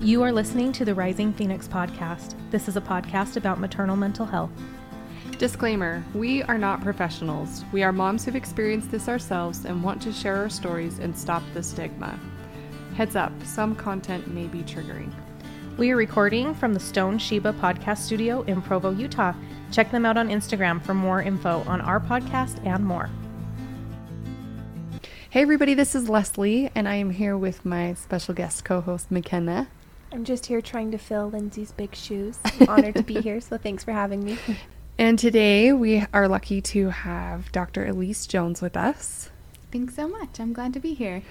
You are listening to the Rising Phoenix podcast. This is a podcast about maternal mental health. Disclaimer We are not professionals. We are moms who've experienced this ourselves and want to share our stories and stop the stigma. Heads up, some content may be triggering. We are recording from the Stone Sheba podcast studio in Provo, Utah. Check them out on Instagram for more info on our podcast and more. Hey, everybody, this is Leslie, and I am here with my special guest co host, McKenna. I'm just here trying to fill Lindsay's big shoes. I'm honored to be here, so thanks for having me. And today we are lucky to have Dr. Elise Jones with us. Thanks so much. I'm glad to be here.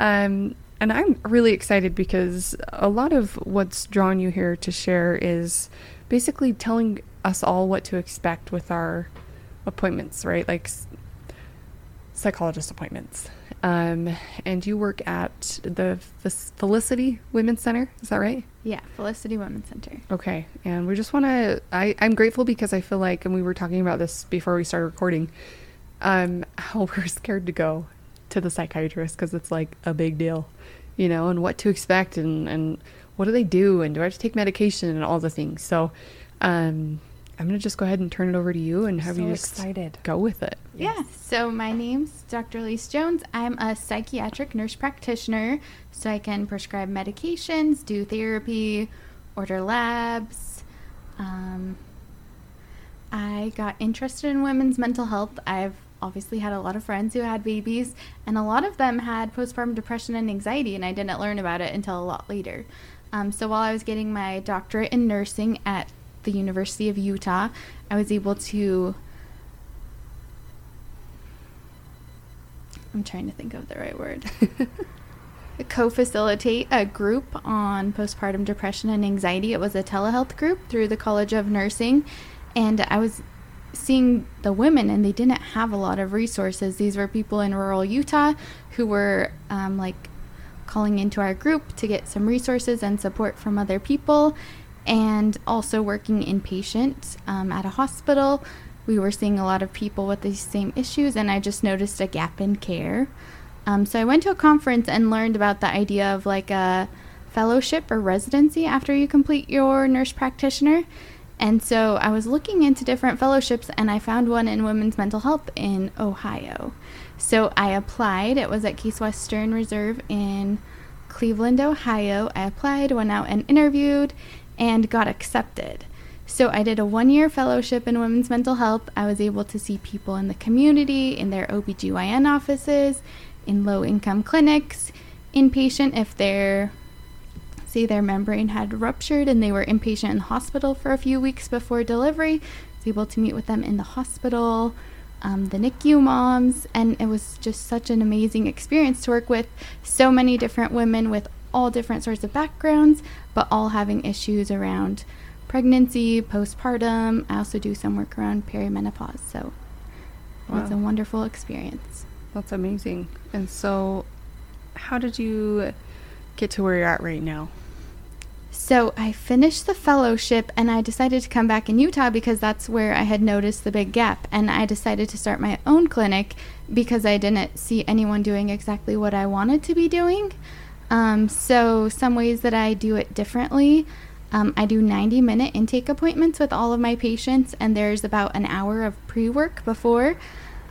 Um, and I'm really excited because a lot of what's drawn you here to share is basically telling us all what to expect with our appointments, right? Like s- psychologist appointments. Um, and you work at the Felicity Women's Center, is that right? Yeah, Felicity Women's Center. Okay, and we just want to. I'm grateful because I feel like, and we were talking about this before we started recording, um, how we're scared to go to the psychiatrist because it's like a big deal, you know, and what to expect and and what do they do and do I have to take medication and all the things. So, um, I'm gonna just go ahead and turn it over to you and have so you just excited. go with it. Yeah, so my name's Dr. Elise Jones. I'm a psychiatric nurse practitioner, so I can prescribe medications, do therapy, order labs. Um, I got interested in women's mental health. I've obviously had a lot of friends who had babies, and a lot of them had postpartum depression and anxiety, and I didn't learn about it until a lot later. Um, so while I was getting my doctorate in nursing at the University of Utah, I was able to. I'm trying to think of the right word. co facilitate a group on postpartum depression and anxiety. It was a telehealth group through the College of Nursing. And I was seeing the women, and they didn't have a lot of resources. These were people in rural Utah who were um, like calling into our group to get some resources and support from other people, and also working inpatient um, at a hospital. We were seeing a lot of people with these same issues, and I just noticed a gap in care. Um, so I went to a conference and learned about the idea of like a fellowship or residency after you complete your nurse practitioner. And so I was looking into different fellowships and I found one in women's mental health in Ohio. So I applied. It was at Case Western Reserve in Cleveland, Ohio. I applied, went out and interviewed, and got accepted. So I did a one year fellowship in women's mental health. I was able to see people in the community, in their OBGYN offices, in low income clinics, inpatient if their say their membrane had ruptured and they were inpatient in the hospital for a few weeks before delivery. I was able to meet with them in the hospital, um, the NICU moms, and it was just such an amazing experience to work with so many different women with all different sorts of backgrounds, but all having issues around pregnancy, postpartum. I also do some work around perimenopause, so it was a wonderful experience. That's amazing. And so, how did you get to where you're at right now? So I finished the fellowship and I decided to come back in Utah because that's where I had noticed the big gap. And I decided to start my own clinic because I didn't see anyone doing exactly what I wanted to be doing. Um, so, some ways that I do it differently. Um, I do 90 minute intake appointments with all of my patients, and there's about an hour of pre work before.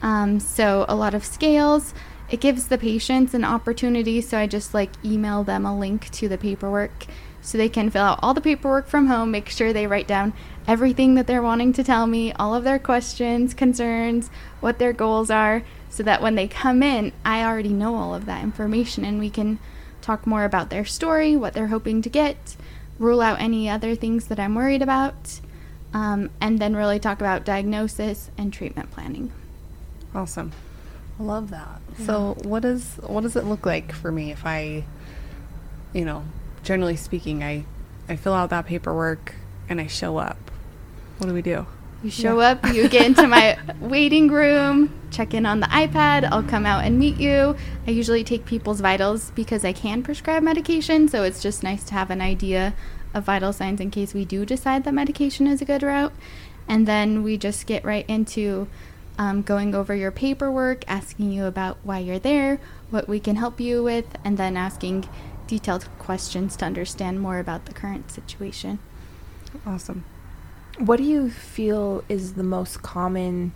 Um, so, a lot of scales. It gives the patients an opportunity, so I just like email them a link to the paperwork so they can fill out all the paperwork from home, make sure they write down everything that they're wanting to tell me, all of their questions, concerns, what their goals are, so that when they come in, I already know all of that information and we can talk more about their story, what they're hoping to get, rule out any other things that I'm worried about, um, and then really talk about diagnosis and treatment planning. Awesome. I love that. So what does what does it look like for me if I you know, generally speaking, I I fill out that paperwork and I show up. What do we do? You show up, you get into my waiting room, check in on the iPad, I'll come out and meet you. I usually take people's vitals because I can prescribe medication, so it's just nice to have an idea of vital signs in case we do decide that medication is a good route. And then we just get right into um, going over your paperwork, asking you about why you're there, what we can help you with, and then asking detailed questions to understand more about the current situation. Awesome. What do you feel is the most common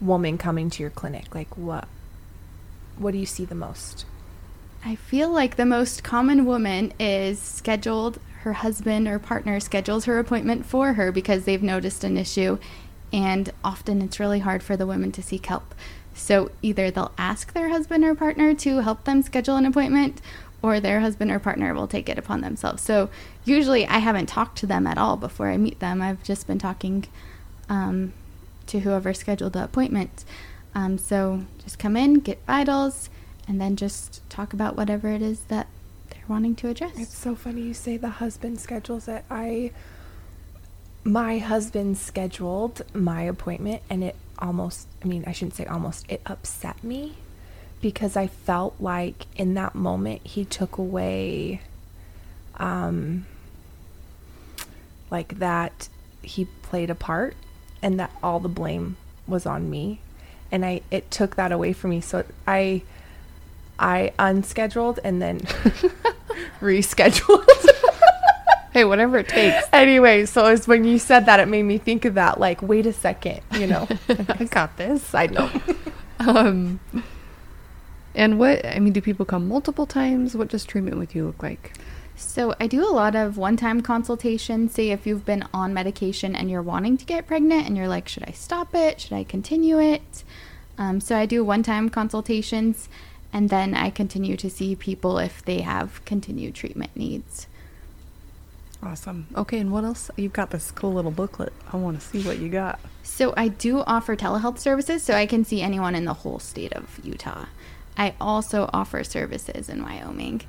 woman coming to your clinic? Like what what do you see the most? I feel like the most common woman is scheduled, her husband or partner schedules her appointment for her because they've noticed an issue, and often it's really hard for the women to seek help. So either they'll ask their husband or partner to help them schedule an appointment, or their husband or partner will take it upon themselves. So usually I haven't talked to them at all before I meet them. I've just been talking um, to whoever scheduled the appointment. Um, so just come in, get vitals, and then just talk about whatever it is that they're wanting to address. It's so funny you say the husband schedules it. I my husband scheduled my appointment and it almost I mean, I shouldn't say almost, it upset me because I felt like in that moment he took away um like that he played a part and that all the blame was on me and I it took that away from me so I I unscheduled and then rescheduled. Hey, whatever it takes. anyway, so it's when you said that, it made me think of that. Like, wait a second, you know, I got this. side note. Um, and what, I mean, do people come multiple times? What does treatment with you look like? So I do a lot of one-time consultations. Say if you've been on medication and you're wanting to get pregnant, and you're like, should I stop it? Should I continue it? Um, so I do one-time consultations, and then I continue to see people if they have continued treatment needs. Awesome. Okay, and what else? You've got this cool little booklet. I want to see what you got. So I do offer telehealth services, so I can see anyone in the whole state of Utah. I also offer services in Wyoming.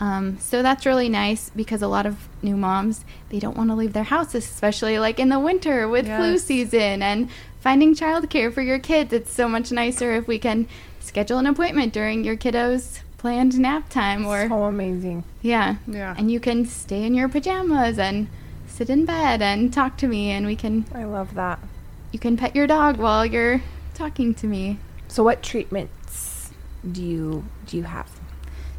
Um, so that's really nice because a lot of new moms they don't want to leave their houses, especially like in the winter with flu season and finding childcare for your kids. It's so much nicer if we can schedule an appointment during your kiddos' planned nap time or so amazing. yeah. Yeah. And you can stay in your pajamas and sit in bed and talk to me and we can I love that. you can pet your dog while you're talking to me. So, what treatments do you do you have?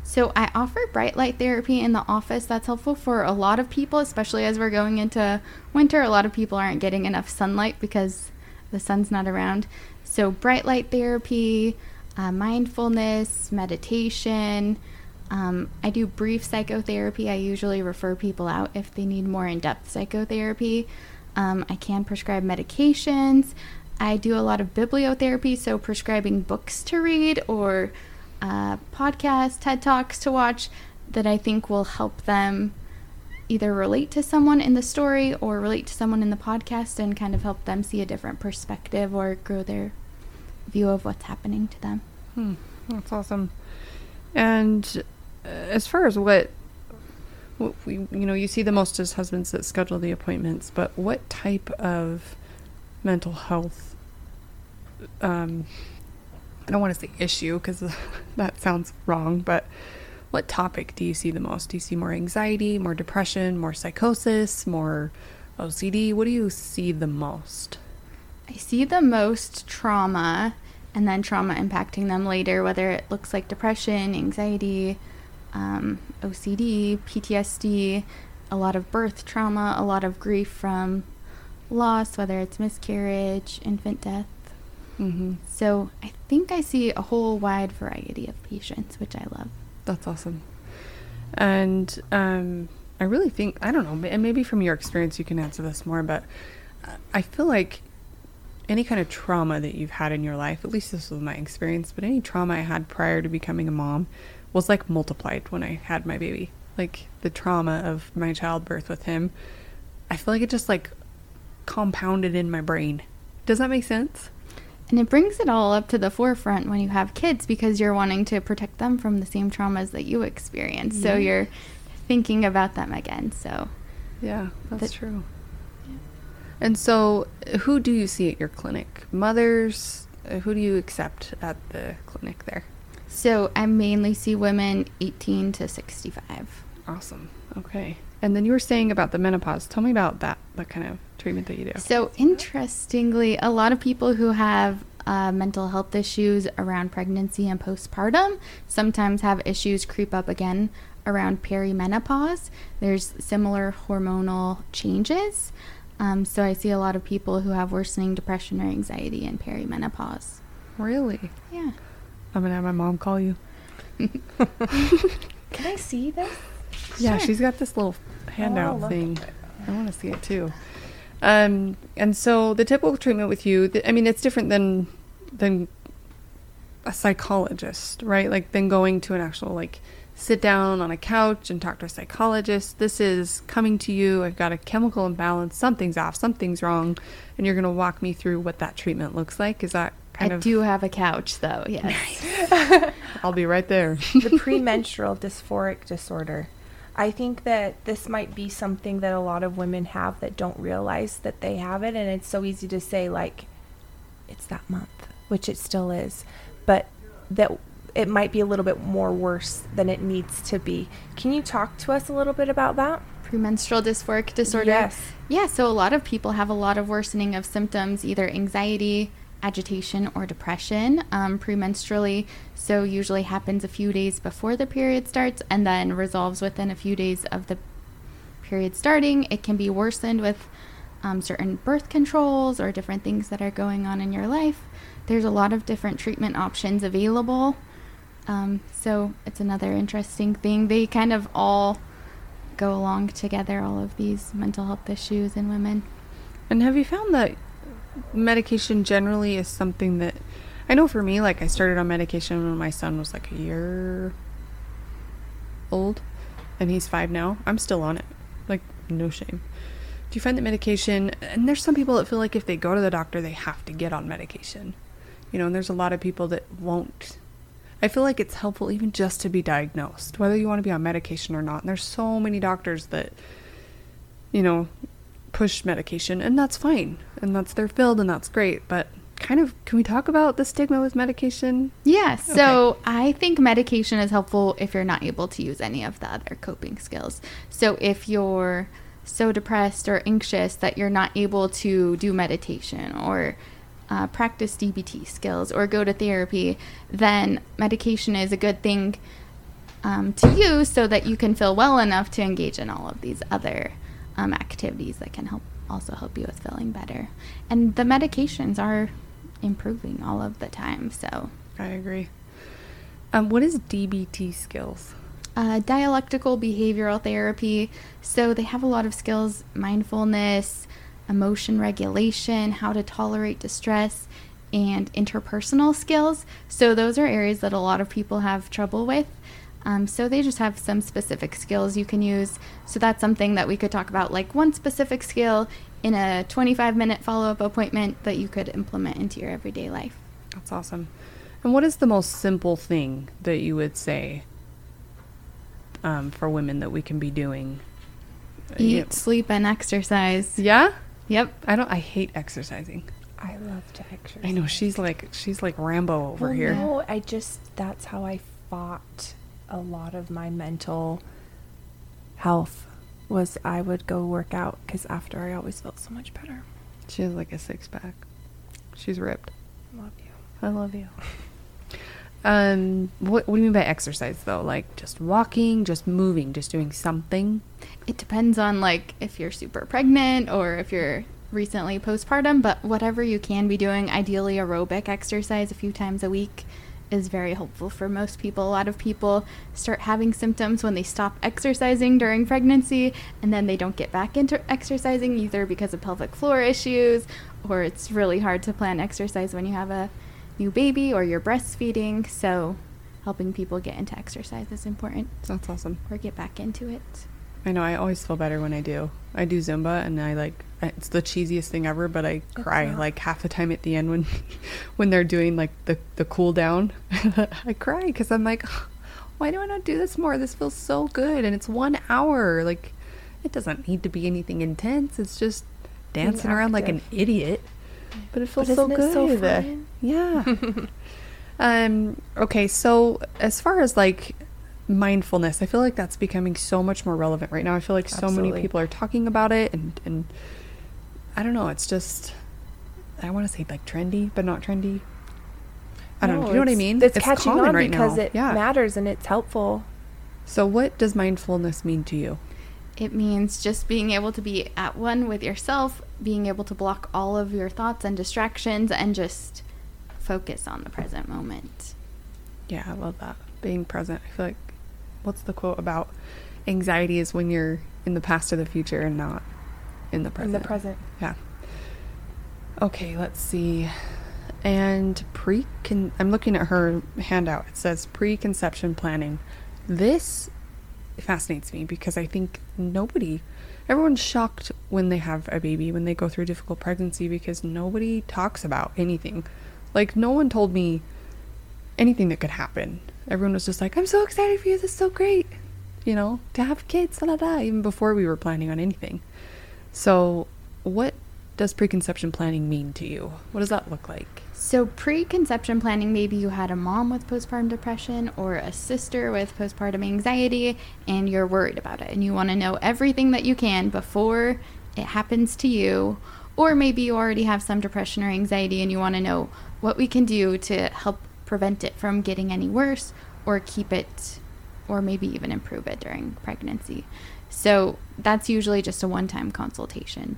So I offer bright light therapy in the office. That's helpful for a lot of people, especially as we're going into winter. A lot of people aren't getting enough sunlight because the sun's not around. So bright light therapy, uh, mindfulness, meditation. Um, I do brief psychotherapy. I usually refer people out if they need more in-depth psychotherapy. Um, I can prescribe medications. I do a lot of bibliotherapy, so prescribing books to read or uh, podcasts, TED Talks to watch that I think will help them either relate to someone in the story or relate to someone in the podcast and kind of help them see a different perspective or grow their view of what's happening to them. Hmm, that's awesome. And uh, as far as what, what we, you know, you see the most as husbands that schedule the appointments, but what type of mental health? Um, I don't want to say issue because that sounds wrong, but what topic do you see the most? Do you see more anxiety, more depression, more psychosis, more OCD? What do you see the most? I see the most trauma and then trauma impacting them later, whether it looks like depression, anxiety, um, OCD, PTSD, a lot of birth trauma, a lot of grief from loss, whether it's miscarriage, infant death. Mm-hmm. So I think I see a whole wide variety of patients, which I love. That's awesome. And um, I really think I don't know, and maybe from your experience you can answer this more, but uh, I feel like any kind of trauma that you've had in your life, at least this was my experience, but any trauma I had prior to becoming a mom was like multiplied when I had my baby. Like the trauma of my childbirth with him, I feel like it just like compounded in my brain. Does that make sense? And it brings it all up to the forefront when you have kids because you're wanting to protect them from the same traumas that you experience. So you're thinking about them again. So Yeah, that's That- true. And so, who do you see at your clinic? Mothers? Uh, who do you accept at the clinic there? So I mainly see women 18 to 65. Awesome. Okay. And then you were saying about the menopause. Tell me about that, that kind of treatment that you do. So interestingly, a lot of people who have uh, mental health issues around pregnancy and postpartum sometimes have issues creep up again around perimenopause. There's similar hormonal changes. Um, so I see a lot of people who have worsening depression or anxiety in perimenopause. Really? Yeah. I'm gonna have my mom call you. Can I see this? Yeah, Sure. she's got this little handout look thing. I want to see it too. Um, and so the typical treatment with you, th- I mean, it's different than than a psychologist, right? Like than going to an actual like sit down on a couch and talk to a psychologist. This is coming to you. I've got a chemical imbalance. Something's off. Something's wrong, and you're gonna walk me through what that treatment looks like. Is that kind I of? I do have a couch though, yes. I'll be right there. the premenstrual dysphoric disorder. I think that this might be something that a lot of women have that don't realize that they have it, and it's so easy to say like, it's that month, which it still is, but that it might be a little bit more worse than it needs to be. Can you talk to us a little bit about that? Premenstrual dysphoric disorder. Yes. Yeah, so a lot of people have a lot of worsening of symptoms, either anxiety, agitation, or depression um, premenstrually. So usually happens a few days before the period starts and then resolves within a few days of the period starting. It can be worsened with um, certain birth controls or different things that are going on in your life. There's a lot of different treatment options available. Um, so it's another interesting thing. They kind of all go along together, all of these mental health issues in women. And have you found that medication generally is something that I know for me, like I started on medication when my son was like a year old and he's five now. I'm still on it. Like, no shame. Do you find that medication, and there's some people that feel like if they go to the doctor, they have to get on medication. You know, and there's a lot of people that won't. I feel like it's helpful even just to be diagnosed, whether you want to be on medication or not. And there's so many doctors that, you know, push medication, and that's fine, and that's their field, and that's great. But kind of, can we talk about the stigma with medication? Yeah, so I think medication is helpful if you're not able to use any of the other coping skills. So if you're so depressed or anxious that you're not able to do meditation or uh, practice DBT skills or go to therapy, then medication is a good thing um, to use so that you can feel well enough to engage in all of these other um, activities that can help also help you with feeling better. And the medications are improving all of the time, so. I agree. Um, what is DBT skills? uh, dialectical behavioral therapy. So they have a lot of skills mindfulness, emotion regulation, how to tolerate distress, and interpersonal skills. So those are areas that a lot of people have trouble with. Um, so they just have some specific skills you can use. So that's something that we could talk about, like one specific skill in a 25 minute follow up appointment that you could implement into your everyday life. That's awesome. And what is the most simple thing that you would say um, for women that we can be doing? Eat, you- sleep, and exercise. Yeah. Yep. I don't. I hate exercising. I love to exercise. I know she's like she's like Rambo over Well, here. No, I just that's how I fought a lot of my mental health was I would go work out because after I always felt so much better. She has like a six pack. She's ripped. Love you. I love you. Um, what, what do you mean by exercise though? Like just walking, just moving, just doing something? it depends on like if you're super pregnant or if you're recently postpartum but whatever you can be doing ideally aerobic exercise a few times a week is very helpful for most people. A lot of people start having symptoms when they stop exercising during pregnancy and then they don't get back into exercising either because of pelvic floor issues or it's really hard to plan exercise when you have a new baby or you're breastfeeding. So helping people get into exercise is important. That's awesome. or get back into it I know. I always feel better when I do. I do Zumba, and I like it's the cheesiest thing ever, but I cry like half the time at the end when when they're doing like the the cool down. I cry because I'm like, why do I not do this more? This feels so good, and it's one hour. Like, it doesn't need to be anything intense. It's just dancing around like an idiot. But it feels But so good. it so? Yeah. um. Okay. So as far as like mindfulness, I feel like that's becoming so much more relevant right now. I feel like so many people are talking about it, and and I don't know. It's just I want to say like trendy, but not trendy. I don't know. No, Do you know what I mean? It's, catching on right because now. it yeah. matters and it's helpful. So, what does mindfulness mean to you? It means just being able to be at one with yourself, being able to block all of your thoughts and distractions, and just focus on the present moment. Yeah, I love that. Being present. I feel like, what's the quote about anxiety is when you're in the past or the future and not in the present. In the present. Yeah. Okay, let's see. And pre can I'm looking at her handout. It says preconception planning. This fascinates me because I think nobody everyone's shocked when they have a baby, when they go through a difficult pregnancy because nobody talks about anything. Like no one told me anything that could happen. Everyone was just like, I'm so excited for you, this is so great. You know, to have kids, da da, even before we were planning on anything. So, what does preconception planning mean to you? What does that look like? So, preconception planning maybe you had a mom with postpartum depression or a sister with postpartum anxiety, and you're worried about it, and you want to know everything that you can before it happens to you. Or maybe you already have some depression or anxiety, and you want to know what we can do to help prevent it from getting any worse or keep it, or maybe even improve it during pregnancy. So, that's usually just a one time consultation.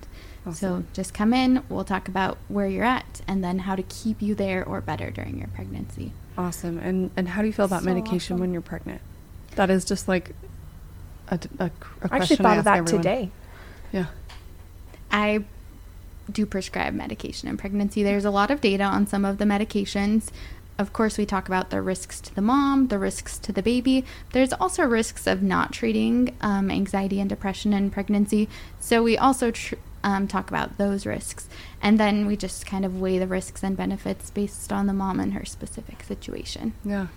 So just come in, we'll talk about where you're at and then how to keep you there or better during your pregnancy. Awesome. And and how do you feel about So medication awesome. when you're pregnant? That is just like a, a, a I actually question thought I of that everyone. today. Yeah. I do prescribe medication in pregnancy. There's a lot of data on some of the medications. Of course, we talk about the risks to the mom, the risks to the baby. There's also risks of not treating um, anxiety and depression in pregnancy. So we also tr- um, talk about those risks. And then we just kind of weigh the risks and benefits based on the mom and her specific situation. Yeah.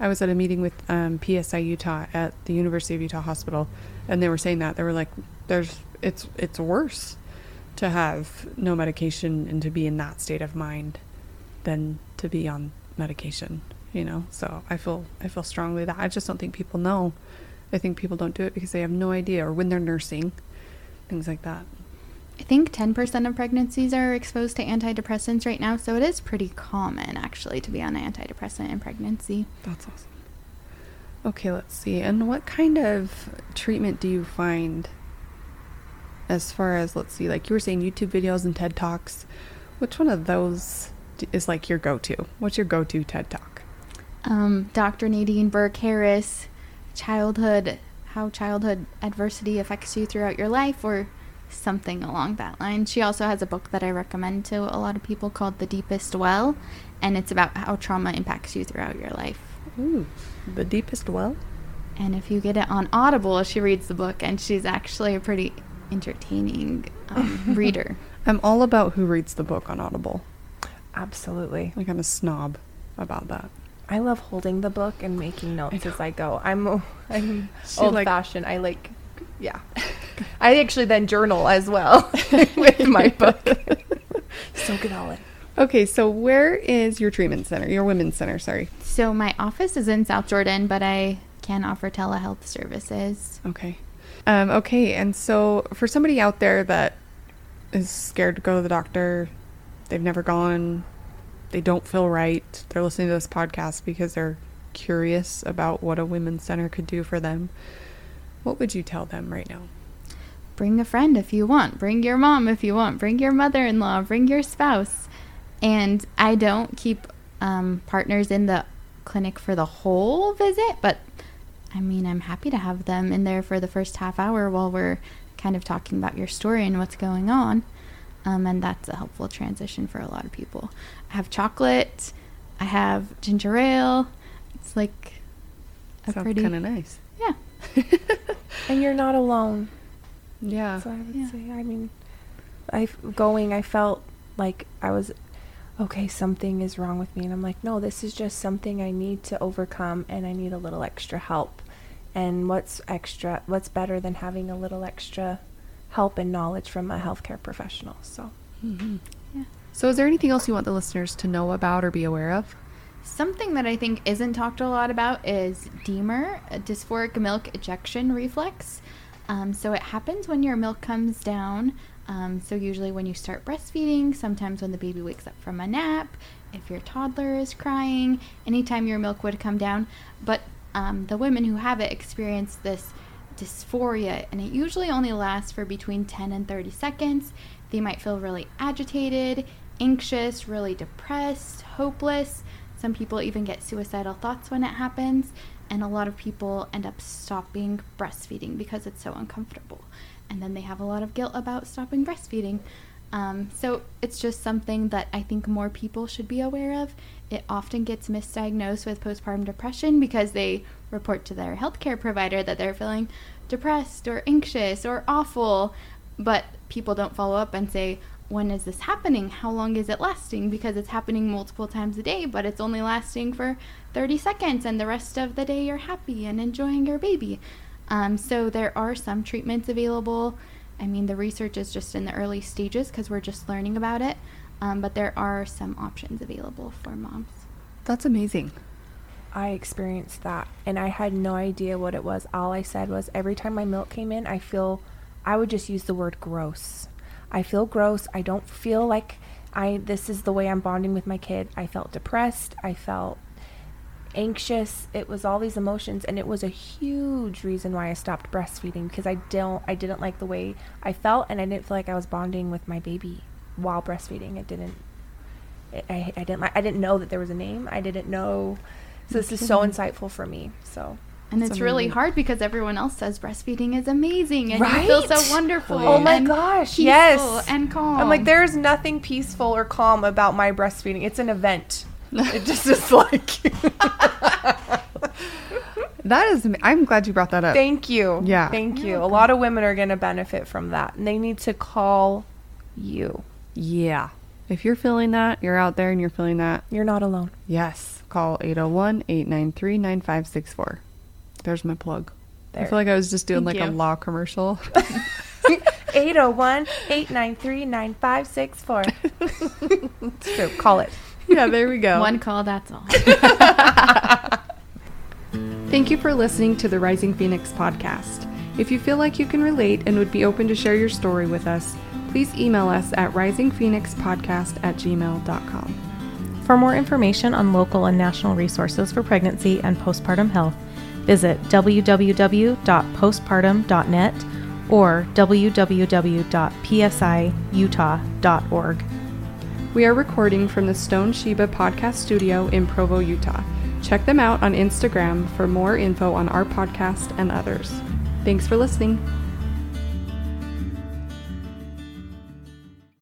I was at a meeting with um, PSI Utah at the University of Utah Hospital, and they were saying that they were like, "There's it's it's worse to have no medication and to be in that state of mind than to be on medication." You know, so I feel I feel strongly that I just don't think people know. I think people don't do it because they have no idea, or when they're nursing, things like that. I think 10% of pregnancies are exposed to antidepressants right now, so it is pretty common actually to be on an antidepressant in pregnancy. That's awesome. Okay, let's see. And what kind of treatment do you find as far as, let's see, like you were saying YouTube videos and TED Talks? Which one of those is like your go to? What's your go to TED Talk? Um, Dr. Nadine Burke Harris, childhood, how childhood adversity affects you throughout your life, or something along that line. She also has a book that I recommend to a lot of people called The Deepest Well, and it's about how trauma impacts you throughout your life. Ooh, The Deepest Well? And if you get it on Audible, she reads the book, and she's actually a pretty entertaining um, reader. I'm all about who reads the book on Audible. Absolutely. Like, I'm a snob about that. I love holding the book and making notes know. as I go. I'm I'm She, old like- fashioned. I like yeah. I actually then journal as well with my book. Soak it all in. Okay, so where is your treatment center? Your women's center, sorry. So my office is in South Jordan, but I can offer telehealth services. Okay. Um, okay, and so for somebody out there that is scared to go to the doctor, they've never gone, they don't feel right, they're listening to this podcast because they're curious about what a women's center could do for them, what would you tell them right now? Bring a friend if you want. Bring your mom if you want. Bring your mother in law. Bring your spouse. And I don't keep um, partners in the clinic for the whole visit, but I mean, I'm happy to have them in there for the first half hour while we're kind of talking about your story and what's going on. Um, and that's a helpful transition for a lot of people. I have chocolate. I have ginger ale. It's like a Sounds pretty kind of nice. yeah. And you're not alone. Yeah. So I would Yeah. say, I mean, I going, I felt like I was okay. Something is wrong with me, and I'm like, no, this is just something I need to overcome, and I need a little extra help. And what's extra? What's better than having a little extra help and knowledge from a healthcare professional? So hmm Yeah. So, is there anything else you want the listeners to know about or be aware of? Something that I think isn't talked a lot about is DMER, a dysphoric milk ejection reflex. Um, so it happens when your milk comes down. Um, so usually when you start breastfeeding, sometimes when the baby wakes up from a nap, if your toddler is crying, anytime your milk would come down. But um, the women who have it experience this dysphoria, and it usually only lasts for between 10 and 30 seconds. They might feel really agitated, anxious, really depressed, hopeless. Some people even get suicidal thoughts when it happens, and a lot of people end up stopping breastfeeding because it's so uncomfortable. And then they have a lot of guilt about stopping breastfeeding. Um, so it's just something that I think more people should be aware of. It often gets misdiagnosed with postpartum depression because they report to their healthcare provider that they're feeling depressed or anxious or awful, but people don't follow up and say, when is this happening? How long is it lasting? Because it's happening multiple times a day, but it's only lasting for 30 seconds, and the rest of the day you're happy and enjoying your baby. Um, so there are some treatments available. I mean, the research is just in the early stages because we're just learning about it, um, but there are some options available for moms. That's amazing. I experienced that and I had no idea what it was. All I said was every time my milk came in, I feel I would just use the word gross. I feel gross. I don't feel like I this is the way I'm bonding with my kid. I felt depressed. I felt anxious. It was all these emotions and it was a huge reason why I stopped breastfeeding because I don't I didn't like the way I felt and I didn't feel like I was bonding with my baby while breastfeeding. It didn't it, I, I didn't like I didn't know that there was a name. I didn't know so this is so mm-hmm. insightful for me. So And That's it's really hard because everyone else says breastfeeding is amazing and you feel so wonderful. Oh my and gosh, yes. And calm. I'm like, there's nothing peaceful or calm about my breastfeeding. It's an event. It just is like. That is. am- I'm glad you brought that up. Thank you. Yeah. Thank you. A lot of women are going to benefit from that, and they need to call you. yeah. If you're feeling that, you're out there and you're feeling that. You're not alone. Yes. Call 801-893-9564. There's my plug. I feel like I was just doing Thank like a law commercial. 801 893 9564. It's true. Call it. Yeah, there we go. one call, that's all. Thank you for listening to the Rising Phoenix podcast. If you feel like you can relate and would be open to share your story with us, please email us at risingphoenixpodcast at gmail.com. For more information on local and national resources for pregnancy and postpartum health, visit www.postpartum.net or www.psiutah.org. We are recording from the Stone Sheba podcast studio in Provo, Utah. Check them out on Instagram for more info on our podcast and others. Thanks for listening.